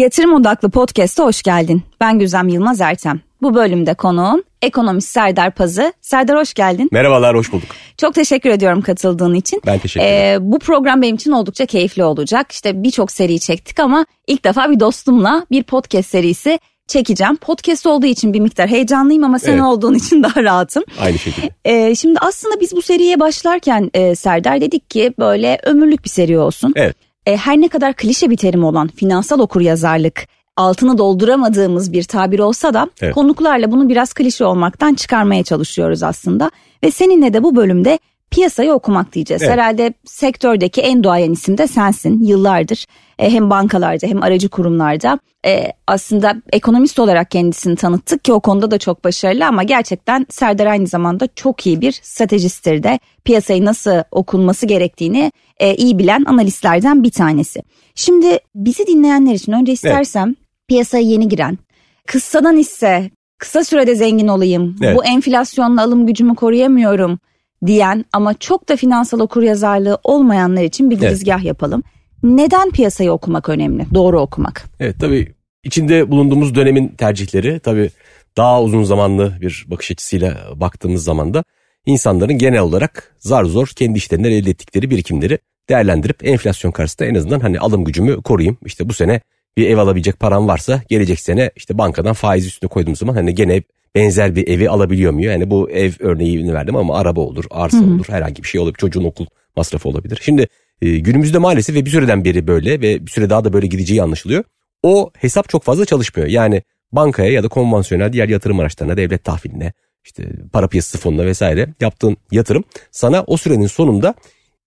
Yatırım Odaklı Podcast'a hoş geldin. Ben Güzem Yılmaz Ertem. Bu bölümde konuğum ekonomist Serdar Pazı. Serdar hoş geldin. Merhabalar, hoş bulduk. Çok teşekkür ediyorum katıldığın için. Ben teşekkür ederim. Ee, bu program benim için oldukça keyifli olacak. İşte birçok seri çektik ama ilk defa bir dostumla bir podcast serisi çekeceğim. Podcast olduğu için bir miktar heyecanlıyım ama sen Evet. olduğun için daha rahatım. Aynı şekilde. Ee, şimdi aslında biz bu seriye başlarken e, Serdar dedik ki böyle ömürlük bir seri olsun. Evet. E, her ne kadar klişe bir terim olan finansal okuryazarlık altını dolduramadığımız bir tabir olsa da Evet. konuklarla bunu biraz klişe olmaktan çıkarmaya çalışıyoruz aslında. Ve seninle de bu bölümde piyasayı okumak diyeceğiz. Evet. Herhalde sektördeki en duayen isim de sensin yıllardır. E, hem bankalarda hem aracı kurumlarda e, aslında ekonomist olarak kendisini tanıttık ki o konuda da çok başarılı ama gerçekten Serdar aynı zamanda çok iyi bir stratejisttir de piyasayı nasıl okunması gerektiğini e, iyi bilen analistlerden bir tanesi. Şimdi bizi dinleyenler için önce istersem piyasaya yeni giren, kıssadan ise kısa sürede zengin olayım, Evet. bu enflasyonla alım gücümü koruyamıyorum diyen ama çok da finansal okuryazarlığı olmayanlar için bir Evet. girizgah yapalım. Neden piyasayı okumak önemli? Doğru okumak. Evet tabii içinde bulunduğumuz dönemin tercihleri tabii daha uzun zamanlı bir bakış açısıyla baktığımız zaman da insanların genel olarak zar zor kendi işlerinden elde ettikleri birikimleri değerlendirip enflasyon karşısında en azından hani alım gücümü koruyayım. İşte bu sene bir ev alabilecek param varsa gelecek sene işte bankadan faiz üstüne koyduğum zaman hani gene benzer bir evi alabiliyor muyum? Yani bu ev örneğini verdim ama araba olur, arsa olur, herhangi bir şey olabilir. Çocuğun okul masrafı olabilir. Şimdi e, günümüzde maalesef ve bir süreden beri böyle ve bir süre daha da böyle gideceği anlaşılıyor. O hesap çok fazla çalışmıyor. Yani bankaya ya da konvansiyonel diğer yatırım araçlarına, devlet tahviline, işte para piyasası fonuna vesaire yaptığın yatırım sana o sürenin sonunda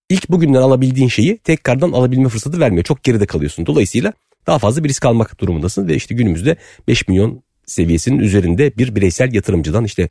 ilk bugünden alabildiğin şeyi tekrardan alabilme fırsatı vermiyor. Çok geride kalıyorsun. Dolayısıyla daha fazla bir risk almak durumundasın ve işte günümüzde 5 milyon seviyesinin üzerinde bir bireysel yatırımcıdan işte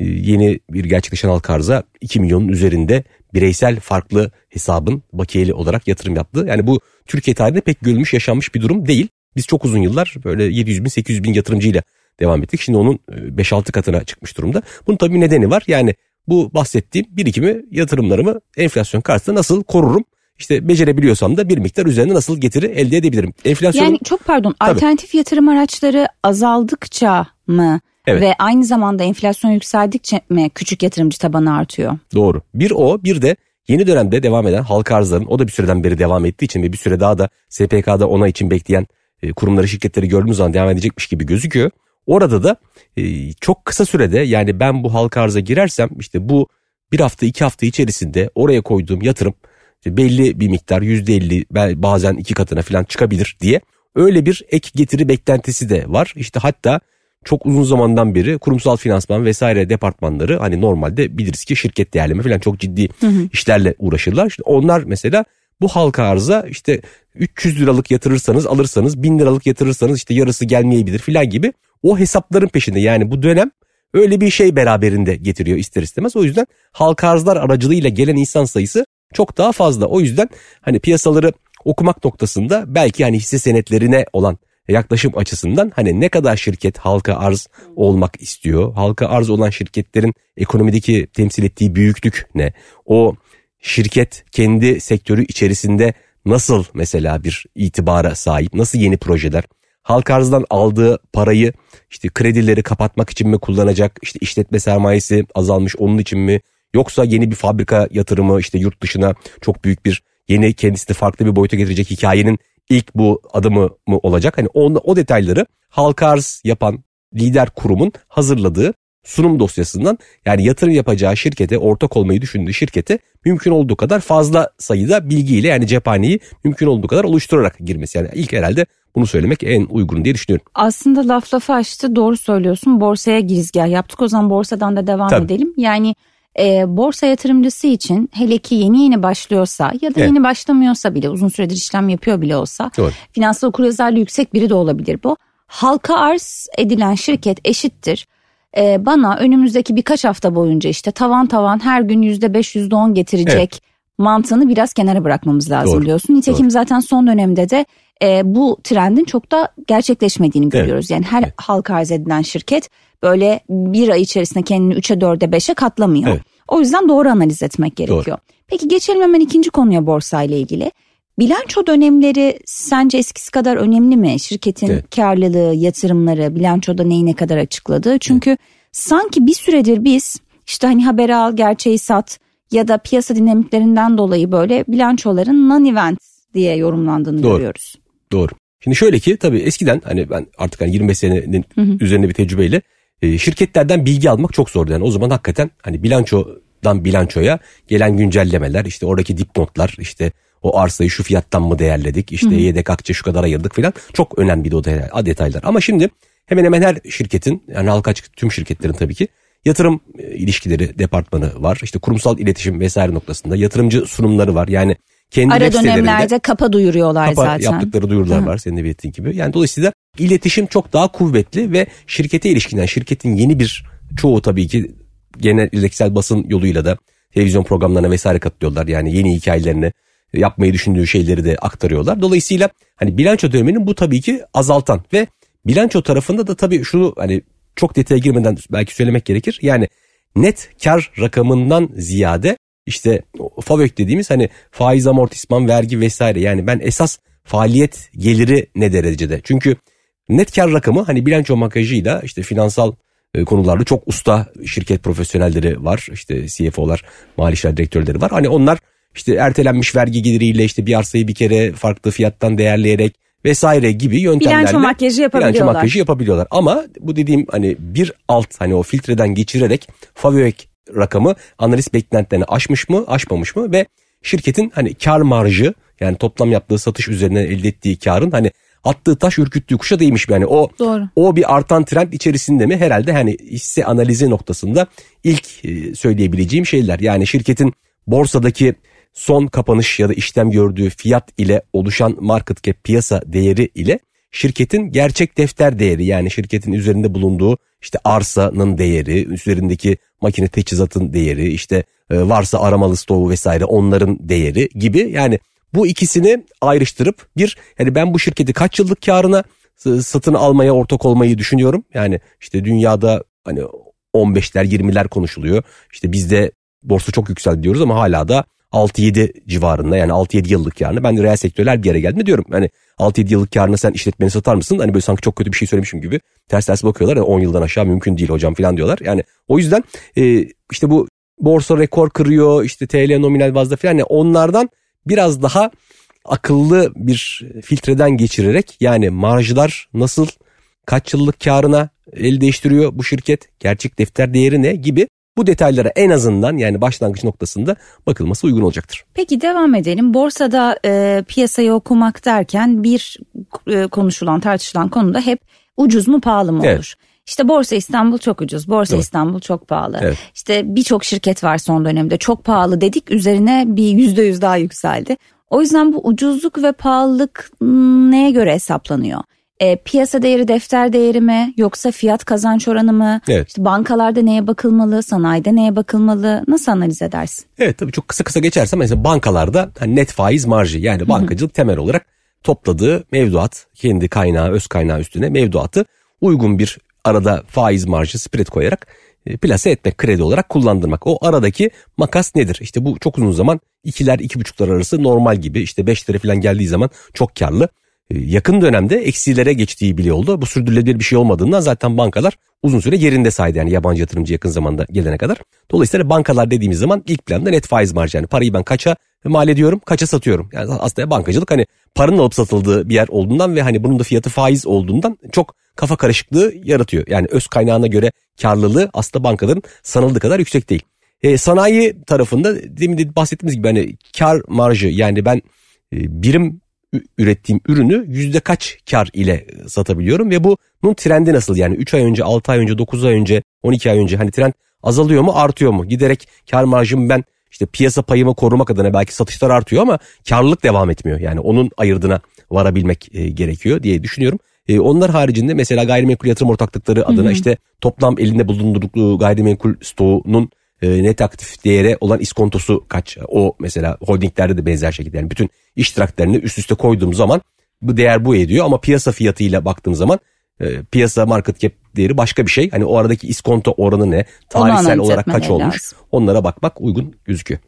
e, yeni bir gerçekleşen halka arza 2 milyonun üzerinde bireysel farklı hesabın bakiyeli olarak yatırım yaptı. Yani bu Türkiye tarihinde pek görülmüş yaşanmış bir durum değil. Biz çok uzun yıllar böyle 700 bin 800 bin yatırımcıyla devam ettik. Şimdi onun e, 5-6 katına çıkmış durumda. Bunun tabii nedeni var. Yani bu bahsettiğim birikimi yatırımlarımı enflasyon karşısında nasıl korurum? İşte becerebiliyorsam da bir miktar üzerine nasıl getiri elde edebilirim? Enflasyon Yani çok pardon alternatif yatırım araçları azaldıkça mı Evet. ve aynı zamanda enflasyon yükseldikçe mi küçük yatırımcı tabanı artıyor? Doğru. Bir o bir de yeni dönemde devam eden halka arzların o da bir süreden beri devam ettiği için ve bir süre daha da SPK'da ona için bekleyen e, kurumları şirketleri gördüğümüz zaman devam edecekmiş gibi gözüküyor. Orada da e, çok kısa sürede yani ben bu halka arza girersem işte bu bir hafta iki hafta içerisinde oraya koyduğum yatırım işte belli bir miktar yüzde elli bel- bazen iki katına falan çıkabilir diye öyle bir ek getiri beklentisi de var. İşte hatta çok uzun zamandan beri kurumsal finansman vesaire departmanları hani normalde biliriz ki şirket değerleme falan çok ciddi işlerle uğraşırlar. İşte onlar mesela bu halka arza işte 300 liralık yatırırsanız alırsanız 1000 liralık yatırırsanız işte yarısı gelmeyebilir falan gibi o hesapların peşinde yani bu dönem öyle bir şey beraberinde getiriyor ister istemez. O yüzden halka arzlar aracılığıyla gelen insan sayısı çok daha fazla. O yüzden hani piyasaları okumak noktasında belki hani hisse senetlerine olan yaklaşım açısından hani ne kadar şirket halka arz olmak istiyor? Halka arz olan şirketlerin ekonomideki temsil ettiği büyüklük ne? O şirket kendi sektörü içerisinde nasıl mesela bir itibara sahip? Nasıl yeni projeler? Halka arzdan aldığı parayı işte kredileri kapatmak için mi kullanacak? İşte işletme sermayesi azalmış onun için mi? Yoksa yeni bir fabrika yatırımı işte yurt dışına çok büyük bir yeni kendisini farklı bir boyuta getirecek hikayenin ilk bu adımı mı olacak? Hani o, o detayları halka arz yapan lider kurumun hazırladığı sunum dosyasından yani yatırım yapacağı şirkete ortak olmayı düşündüğü şirkete mümkün olduğu kadar fazla sayıda bilgiyle yani cephaneyi mümkün olduğu kadar oluşturarak girmesi. Yani ilk herhalde bunu söylemek en uygun diye düşünüyorum. Aslında laf lafı açtı doğru söylüyorsun borsaya girizgah yaptık o zaman borsadan da devam Tabii. edelim. Yani e, borsa yatırımcısı için hele ki yeni yeni başlıyorsa ya da Evet. yeni başlamıyorsa bile uzun süredir işlem yapıyor bile olsa Doğru. finansal okuryazarlığı yüksek biri de olabilir bu. Halka arz edilen şirket eşittir. E, bana önümüzdeki birkaç hafta boyunca işte tavan tavan her gün yüzde beş yüzde on getirecek mantığını biraz kenara bırakmamız lazım Doğru. diyorsun. Nitekim zaten son dönemde de e, bu trendin çok da gerçekleşmediğini görüyoruz. Yani her Evet. halka arz edilen şirket böyle bir ay içerisinde kendini 3'e 4'e 5'e katlamıyor. Evet. O yüzden doğru analiz etmek gerekiyor. Peki geçelim hemen ikinci konuya borsa ile ilgili. Bilanço dönemleri sence eskisi kadar önemli mi? Şirketin evet. karlılığı, yatırımları, bilançoda neyi ne kadar açıkladığı. Çünkü evet. sanki bir süredir biz işte hani haber al, gerçeği sat ya da piyasa dinamiklerinden dolayı böyle bilançoların non-event diye yorumlandığını Doğru. görüyoruz. Doğru. Şimdi şöyle ki tabii eskiden hani ben artık hani 25 senenin hı hı. üzerinde bir tecrübeyle e, şirketlerden bilgi almak çok zordu. Yani o zaman hakikaten hani bilançodan bilançoya gelen güncellemeler işte oradaki dipnotlar işte o arsayı şu fiyattan mı değerledik işte hı hı. yedek akçe şu kadar ayırdık falan çok önemliydi o detaylar. Ama şimdi hemen hemen her şirketin yani halka açık tüm şirketlerin tabii ki yatırım e, ilişkileri departmanı var. İşte kurumsal iletişim vesaire noktasında yatırımcı sunumları var. Yani kendi Ara dönemlerde kapa duyuruyorlar kapa zaten. yaptıkları duyurular Hı. var senin de belirttiğin gibi. Yani dolayısıyla iletişim çok daha kuvvetli ve şirkete ilişkinen şirketin yeni bir çoğu tabii ki genel ileksel basın yoluyla da televizyon programlarına vesaire katılıyorlar. Yani yeni hikayelerini yapmayı düşündüğü şeyleri de aktarıyorlar. Dolayısıyla hani bilanço döneminin bu tabii ki azaltan ve bilanço tarafında da tabii şunu hani çok detaya girmeden belki söylemek gerekir. Yani net kar rakamından ziyade işte FAVÖK dediğimiz hani faiz amortisman vergi vesaire yani ben esas faaliyet geliri ne derecede? Çünkü net kar rakamı hani bilanço makajıyla işte finansal e, konularda çok usta şirket profesyonelleri var. İşte CFO'lar, mali işler direktörleri var. Hani onlar işte ertelenmiş vergi geliriyle işte bir arsayı bir kere farklı fiyattan değerleyerek vesaire gibi yöntemlerle bilanço makyajı yapabiliyorlar. Bilanço makyajı yapabiliyorlar. Ama bu dediğim hani bir alt hani o filtreden geçirerek FAVÖK rakamı analiz beklentilerini aşmış mı aşmamış mı ve şirketin hani kar marjı yani toplam yaptığı satış üzerine elde ettiği karın hani attığı taş ürküttüğü kuşa değmiş mi? Yani o Doğru. o bir artan trend içerisinde mi? Herhalde hani hisse analizi noktasında ilk e, söyleyebileceğim şeyler. Yani şirketin borsadaki son kapanış ya da işlem gördüğü fiyat ile oluşan market cap piyasa değeri ile şirketin gerçek defter değeri yani şirketin üzerinde bulunduğu işte arsanın değeri, üzerindeki makine teçhizatın değeri, işte e, varsa aramalı stoğu vesaire onların değeri gibi yani bu ikisini ayrıştırıp bir yani ben bu şirketi kaç yıllık karına satın almaya ortak olmayı düşünüyorum. Yani işte dünyada hani 15'ler 20'ler konuşuluyor. İşte bizde borsa çok yükseldi diyoruz ama hala da 6-7 civarında yani 6-7 yıllık karını ben de reel sektörler bir yere geldi diyorum. Hani 6-7 yıllık karını sen işletmeni satar mısın? Hani böyle sanki çok kötü bir şey söylemişim gibi ters ters bakıyorlar. Yani 10 yıldan aşağı mümkün değil hocam falan diyorlar. Yani o yüzden e, işte bu borsa rekor kırıyor işte TL nominal bazda falan yani onlardan biraz daha akıllı bir filtreden geçirerek yani marjlar nasıl kaç yıllık karına el değiştiriyor bu şirket gerçek defter değeri ne gibi bu detaylara en azından yani başlangıç noktasında bakılması uygun olacaktır. Peki devam edelim. Borsada e, piyasayı okumak derken bir e, konuşulan tartışılan konuda hep ucuz mu pahalı mı evet. olur? İşte Borsa İstanbul çok ucuz, Borsa evet. İstanbul çok pahalı. Evet. İşte birçok şirket var son dönemde çok pahalı dedik üzerine bir yüzde yüz daha yükseldi. O yüzden bu ucuzluk ve pahalılık neye göre hesaplanıyor? E, piyasa değeri defter değeri mi yoksa fiyat kazanç oranı mı? Evet. İşte bankalarda neye bakılmalı, sanayide neye bakılmalı? Nasıl analiz edersin? Evet tabii çok kısa kısa geçersem mesela bankalarda hani net faiz marjı yani bankacılık temel olarak topladığı mevduat kendi kaynağı öz kaynağı üstüne mevduatı uygun bir arada faiz marjı spread koyarak e, plase etmek kredi olarak kullandırmak. O aradaki makas nedir? İşte bu çok uzun zaman ikiler iki buçuklar arası normal gibi işte beş lira falan geldiği zaman çok karlı. E, yakın dönemde eksilere geçtiği bile oldu. Bu sürdürülebilir bir şey olmadığından zaten bankalar uzun süre yerinde saydı yani yabancı yatırımcı yakın zamanda gelene kadar. Dolayısıyla bankalar dediğimiz zaman ilk planda net faiz marjı yani parayı ben kaça mal ediyorum kaça satıyorum. Yani aslında bankacılık hani paranın alıp satıldığı bir yer olduğundan ve hani bunun da fiyatı faiz olduğundan çok kafa karışıklığı yaratıyor. Yani öz kaynağına göre karlılığı aslında bankaların sanıldığı kadar yüksek değil. E, sanayi tarafında demin de bahsettiğimiz gibi hani kar marjı yani ben e, birim ürettiğim ürünü yüzde kaç kar ile satabiliyorum ve bunun trendi nasıl yani 3 ay önce 6 ay önce 9 ay önce 12 ay önce hani trend azalıyor mu artıyor mu giderek kar marjım ben işte piyasa payımı korumak adına belki satışlar artıyor ama karlılık devam etmiyor yani onun ayırdına varabilmek e, gerekiyor diye düşünüyorum. E, onlar haricinde mesela gayrimenkul yatırım ortaklıkları adına hı hı. işte toplam elinde bulundurdukları gayrimenkul stoğunun e, net aktif değere olan iskontosu kaç? O mesela holdinglerde de benzer şekilde yani bütün iştiraklerini üst üste koyduğum zaman bu değer bu ediyor ama piyasa fiyatıyla baktığım zaman e, piyasa market cap değeri başka bir şey. Hani o aradaki iskonto oranı ne? Tarihsel olarak kaç olmuş? Lazım. Onlara bakmak uygun gözüküyor.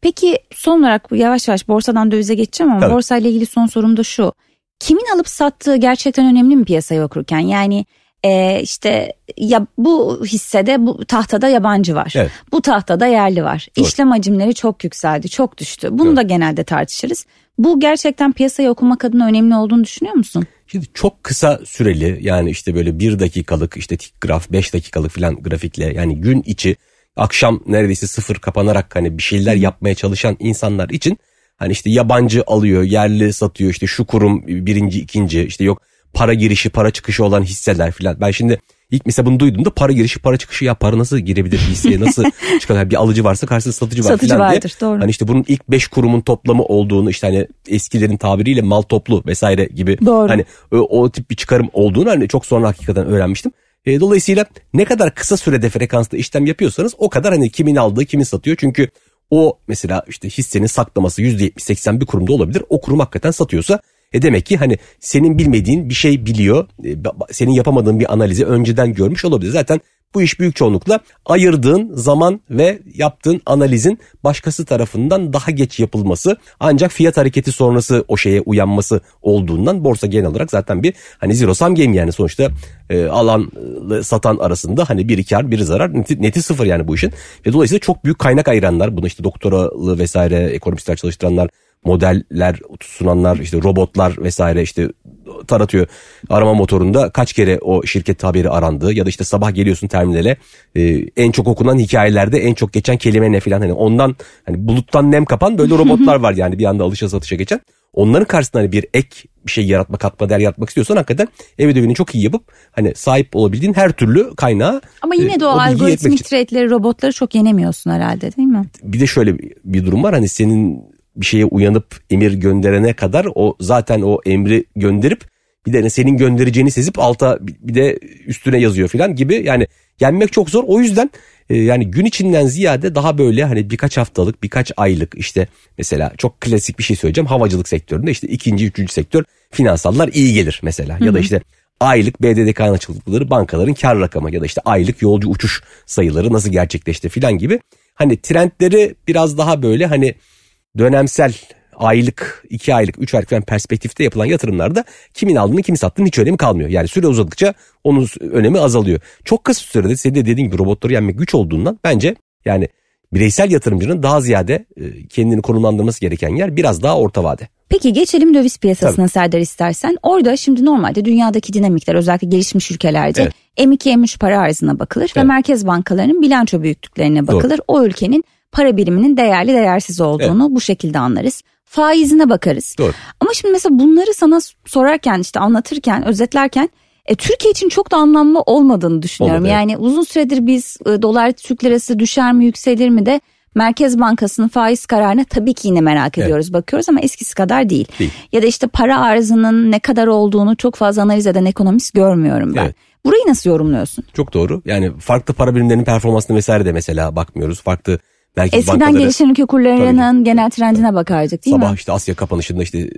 Peki son olarak yavaş yavaş borsadan dövize geçeceğim ama Tabii. borsayla ilgili son sorum da şu. Kimin alıp sattığı gerçekten önemli mi piyasayı okurken? Yani e, işte ya bu hissede bu tahtada yabancı var. Evet. Bu tahtada yerli var. Doğru. İşlem hacimleri çok yükseldi, çok düştü. Bunu Doğru. da genelde tartışırız. Bu gerçekten piyasayı okumak adına önemli olduğunu düşünüyor musun? Şimdi çok kısa süreli yani işte böyle bir dakikalık işte tik graf 5 dakikalık falan grafikle yani gün içi akşam neredeyse sıfır kapanarak hani bir şeyler yapmaya çalışan insanlar için hani işte yabancı alıyor yerli satıyor işte şu kurum birinci ikinci işte yok para girişi para çıkışı olan hisseler filan. Ben şimdi ilk mesela bunu duyduğumda para girişi para çıkışı ya para nasıl girebilir hisseye nasıl çıkar bir alıcı varsa karşısında satıcı var Satıcı filan diye. vardır, doğru. Hani işte bunun ilk 5 kurumun toplamı olduğunu işte hani eskilerin tabiriyle mal toplu vesaire gibi Doğru. hani o, o tip bir çıkarım olduğunu hani çok sonra hakikaten öğrenmiştim. E, dolayısıyla ne kadar kısa sürede frekansta işlem yapıyorsanız o kadar hani kimin aldığı kimin satıyor. Çünkü o mesela işte hissenin saklaması %70-80 bir kurumda olabilir. O kurum hakikaten satıyorsa e demek ki hani senin bilmediğin bir şey biliyor. E, senin yapamadığın bir analizi önceden görmüş olabilir. Zaten bu iş büyük çoğunlukla ayırdığın zaman ve yaptığın analizin başkası tarafından daha geç yapılması ancak fiyat hareketi sonrası o şeye uyanması olduğundan borsa genel olarak zaten bir hani zero sum game yani sonuçta e, alanla satan arasında hani biri kar biri zarar neti, neti sıfır yani bu işin ve dolayısıyla çok büyük kaynak ayıranlar bunu işte doktoralı vesaire ekonomistler çalıştıranlar modeller sunanlar işte robotlar vesaire işte taratıyor arama motorunda. Kaç kere o şirket haberi arandı ya da işte sabah geliyorsun terminale e, en çok okunan hikayelerde en çok geçen kelime ne filan hani ondan hani buluttan nem kapan böyle robotlar var yani bir anda alışa satışa geçen. Onların karşısında hani bir ek bir şey yaratmak katma değer yaratmak istiyorsan hakikaten ev ödevini çok iyi yapıp hani sahip olabildiğin her türlü kaynağı Ama yine e, de o, etmek algoritmik trade'leri, robotları çok yenemiyorsun herhalde değil mi? bir de şöyle bir durum var hani senin bir şeye uyanıp emir gönderene kadar o zaten o emri gönderip bir de hani senin göndereceğini sezip alta bir de üstüne yazıyor falan gibi. Yani yenmek çok zor. O yüzden e, yani gün içinden ziyade daha böyle hani birkaç haftalık birkaç aylık işte mesela çok klasik bir şey söyleyeceğim. Havacılık sektöründe işte ikinci üçüncü sektör finansallar iyi gelir mesela. Ya da işte aylık BDDK açıklıkları bankaların kar rakamı ya da işte aylık yolcu uçuş sayıları nasıl gerçekleşti filan gibi. Hani trendleri biraz daha böyle hani dönemsel aylık, iki aylık, üç aylık falan perspektifte yapılan yatırımlarda kimin aldığını kimin sattığını hiç önemi kalmıyor. Yani süre uzadıkça onun önemi azalıyor. Çok kısa sürede senin de dediğin gibi robotları yenmek güç olduğundan bence yani bireysel yatırımcının daha ziyade e, kendini konumlandırması gereken yer biraz daha orta vade. Peki geçelim döviz piyasasına Serdar istersen. Orada şimdi normalde dünyadaki dinamikler özellikle gelişmiş ülkelerde Evet. M2 M3 para arzına bakılır ve Evet. merkez bankalarının bilanço büyüklüklerine bakılır. O ülkenin para biriminin değerli değersiz olduğunu bu şekilde anlarız. Faizine bakarız. Doğru. Ama şimdi mesela bunları sana sorarken işte anlatırken özetlerken e, Türkiye için çok da anlamlı olmadığını düşünüyorum. Olmadı, evet. yani uzun süredir biz e, dolar Türk lirası düşer mi yükselir mi de Merkez Bankası'nın faiz kararına tabii ki yine merak Evet. ediyoruz bakıyoruz ama eskisi kadar değil. Değil. Ya da işte para arzının ne kadar olduğunu çok fazla analiz eden ekonomist görmüyorum ben. Evet. Burayı nasıl yorumluyorsun? Çok doğru. Yani farklı para birimlerinin performansına vesaire de mesela bakmıyoruz. Farklı merkez Eskiden gelişen ülke kurlarının genel trendine bakardık değil sabah mi? işte Asya kapanışında işte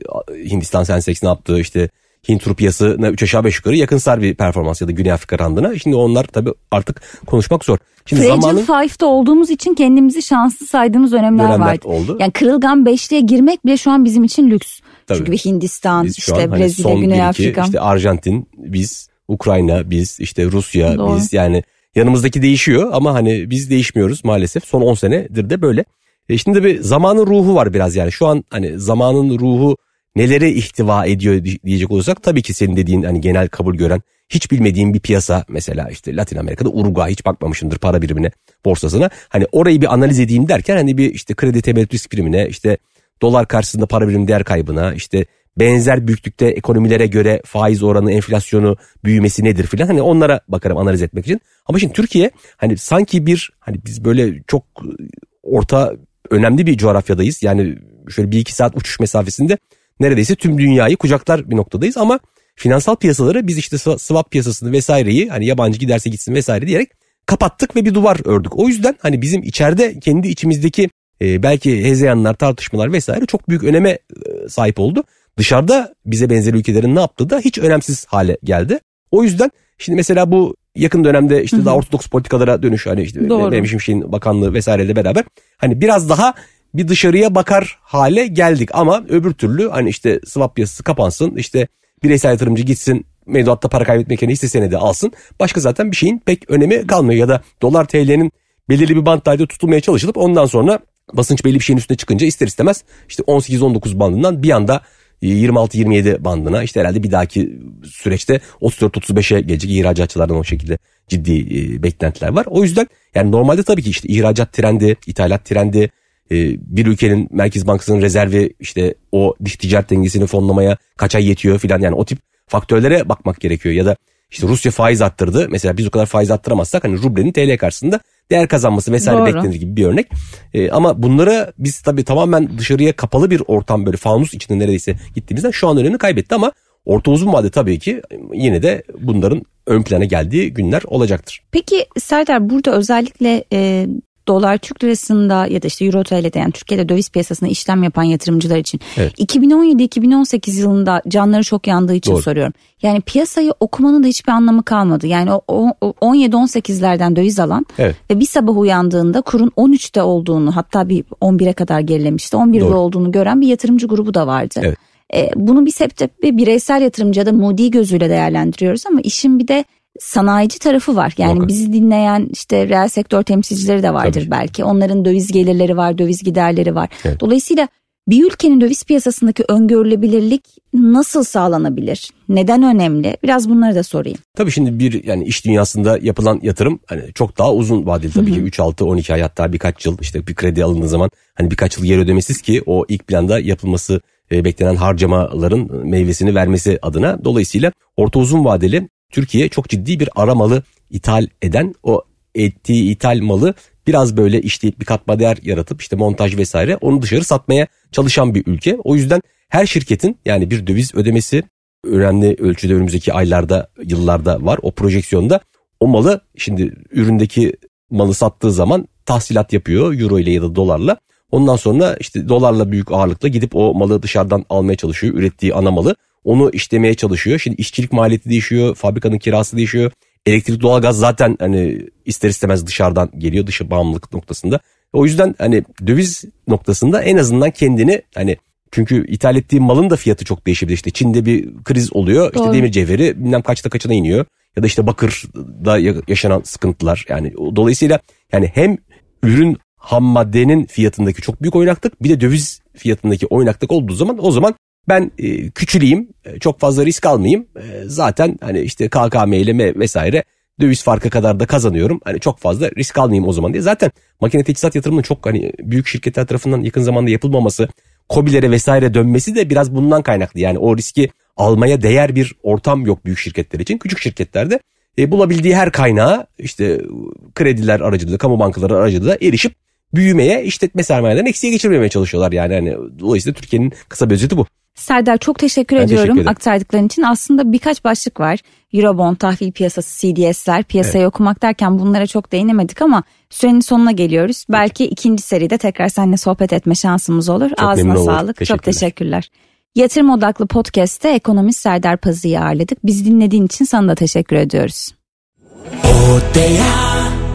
Hindistan Sensex ne yaptı işte Hint rupiyasına 3 aşağı 5 yukarı yakınsar bir performans ya da Güney Afrika randına. Şimdi onlar tabii artık konuşmak zor. Şimdi Fragile zamanın Five'da olduğumuz için kendimizi şanslı saydığımız dönemler, Dönemler vardı. oldu. Yani kırılgan beşliğe girmek bile şu an bizim için lüks. Tabii. Çünkü Hindistan, biz işte an hani Brezilya, Güney Afrika. işte Arjantin, biz, Ukrayna, biz, işte Rusya, Doğru. biz yani yanımızdaki değişiyor ama hani biz değişmiyoruz maalesef. Son 10 senedir de böyle. E şimdi bir zamanın ruhu var biraz yani. Şu an hani zamanın ruhu neleri ihtiva ediyor di- diyecek olursak tabii ki senin dediğin hani genel kabul gören hiç bilmediğin bir piyasa mesela işte Latin Amerika'da Uruguay hiç bakmamışımdır para birimine borsasına. Hani orayı bir analiz edeyim derken hani bir işte kredi temettü risk primine işte dolar karşısında para birim değer kaybına işte benzer büyüklükte ekonomilere göre faiz oranı enflasyonu büyümesi nedir filan hani onlara bakarım analiz etmek için. Ama şimdi Türkiye hani sanki bir hani biz böyle çok orta önemli bir coğrafyadayız. Yani şöyle bir iki saat uçuş mesafesinde neredeyse tüm dünyayı kucaklar bir noktadayız ama finansal piyasaları biz işte swa- swap piyasasını vesaireyi hani yabancı giderse gitsin vesaire diyerek kapattık ve bir duvar ördük. O yüzden hani bizim içeride kendi içimizdeki e, belki hezeyanlar, tartışmalar vesaire çok büyük öneme e, sahip oldu. Dışarıda bize benzer ülkelerin ne yaptığı da hiç önemsiz hale geldi. O yüzden şimdi mesela bu yakın dönemde işte daha ortodoks politikalara dönüş hani işte Doğru. Mehmet Şimşek'in bakanlığı vesaireyle beraber hani biraz daha bir dışarıya bakar hale geldik ama öbür türlü hani işte swap piyasası kapansın işte bireysel yatırımcı gitsin mevduatta para kaybetmek yerine hisse senedi alsın. Başka zaten bir şeyin pek önemi kalmıyor ya da dolar TL'nin belirli bir bantlarda tutulmaya çalışılıp ondan sonra basınç belli bir şeyin üstüne çıkınca ister istemez işte 18-19 bandından bir anda 26-27 bandına işte herhalde bir dahaki süreçte 34-35'e gelecek ihracatçılardan o şekilde ciddi e, beklentiler var. O yüzden yani normalde tabii ki işte ihracat trendi, ithalat trendi, e, bir ülkenin Merkez Bankası'nın rezervi işte o dış ticaret dengesini fonlamaya kaç ay yetiyor filan yani o tip faktörlere bakmak gerekiyor ya da işte Rusya faiz arttırdı. Mesela biz o kadar faiz arttıramazsak hani rublenin TL karşısında değer kazanması vesaire Doğru. beklenir gibi bir örnek. E, ama bunlara biz tabii tamamen dışarıya kapalı bir ortam böyle fanus içinde neredeyse gittiğimizden şu an önemini kaybetti ama orta uzun vade tabii ki yine de bunların ön plana geldiği günler olacaktır. Peki Serdar burada özellikle e, dolar Türk lirasında ya da işte euro TL'de yani Türkiye'de döviz piyasasında işlem yapan yatırımcılar için evet. 2017-2018 yılında canları çok yandığı için Doğru. soruyorum. Yani piyasayı okumanın da hiçbir anlamı kalmadı. Yani o, o 17-18'lerden döviz alan evet. ve bir sabah uyandığında kurun 13'te olduğunu hatta bir 11'e kadar gerilemişti 11'de Doğru. olduğunu gören bir yatırımcı grubu da vardı. Evet. E, bunu biz hep de bir bireysel yatırımcı ya da Moody gözüyle değerlendiriyoruz ama işin bir de sanayici tarafı var. Yani Muhakkak. bizi dinleyen işte reel sektör temsilcileri de vardır Tabii. belki. Onların döviz gelirleri var, döviz giderleri var. Evet. Dolayısıyla bir ülkenin döviz piyasasındaki öngörülebilirlik nasıl sağlanabilir? Neden önemli? Biraz bunları da sorayım. Tabii şimdi bir yani iş dünyasında yapılan yatırım hani çok daha uzun vadeli tabii Hı-hı. ki 3 6 12 ay hatta birkaç yıl işte bir kredi alındığı zaman hani birkaç yıl yer ödemesiz ki o ilk planda yapılması e, beklenen harcamaların meyvesini vermesi adına. Dolayısıyla orta uzun vadeli Türkiye çok ciddi bir aramalı ithal eden o ettiği ithal malı biraz böyle işleyip bir katma değer yaratıp işte montaj vesaire onu dışarı satmaya çalışan bir ülke. O yüzden her şirketin yani bir döviz ödemesi önemli ölçüde önümüzdeki aylarda yıllarda var o projeksiyonda. O malı şimdi üründeki malı sattığı zaman tahsilat yapıyor euro ile ya da dolarla. Ondan sonra işte dolarla büyük ağırlıkla gidip o malı dışarıdan almaya çalışıyor ürettiği ana malı. Onu işlemeye çalışıyor. Şimdi işçilik maliyeti değişiyor, fabrikanın kirası değişiyor. Elektrik doğalgaz zaten hani ister istemez dışarıdan geliyor dışı bağımlılık noktasında. O yüzden hani döviz noktasında en azından kendini hani çünkü ithal ettiği malın da fiyatı çok değişebilir. İşte Çin'de bir kriz oluyor. Doğru. İşte demir cevheri bilmem kaçta kaçına iniyor. Ya da işte bakırda yaşanan sıkıntılar. Yani dolayısıyla yani hem ürün ham maddenin fiyatındaki çok büyük oynaklık bir de döviz fiyatındaki oynaklık olduğu zaman o zaman ben e, küçüleyim, e, çok fazla risk almayayım. E, zaten hani işte KKM ile vesaire döviz farkı kadar da kazanıyorum. Hani çok fazla risk almayayım o zaman diye. Zaten makine teçhizat yatırımının çok hani büyük şirketler tarafından yakın zamanda yapılmaması, kobilere vesaire dönmesi de biraz bundan kaynaklı. Yani o riski almaya değer bir ortam yok büyük şirketler için. Küçük şirketlerde e, bulabildiği her kaynağa işte krediler aracılığıyla, kamu bankaları aracılığıyla erişip büyümeye, işletme sermayelerini eksiye geçirmemeye çalışıyorlar yani. yani dolayısıyla Türkiye'nin kısa bir özeti bu. Serdar çok teşekkür ben ediyorum teşekkür aktardıkların için. Aslında birkaç başlık var. Eurobond, tahvil piyasası, CDS'ler, piyasayı evet. okumak derken bunlara çok değinemedik ama sürenin sonuna geliyoruz. Belki ikinci seride tekrar seninle sohbet etme şansımız olur. Çok Ağzına sağlık. Teşekkürler. Çok teşekkürler. Yatırım odaklı podcast'te ekonomist Serdar Pazı'yı ağırladık. Bizi dinlediğin için sana da teşekkür ediyoruz. Odea.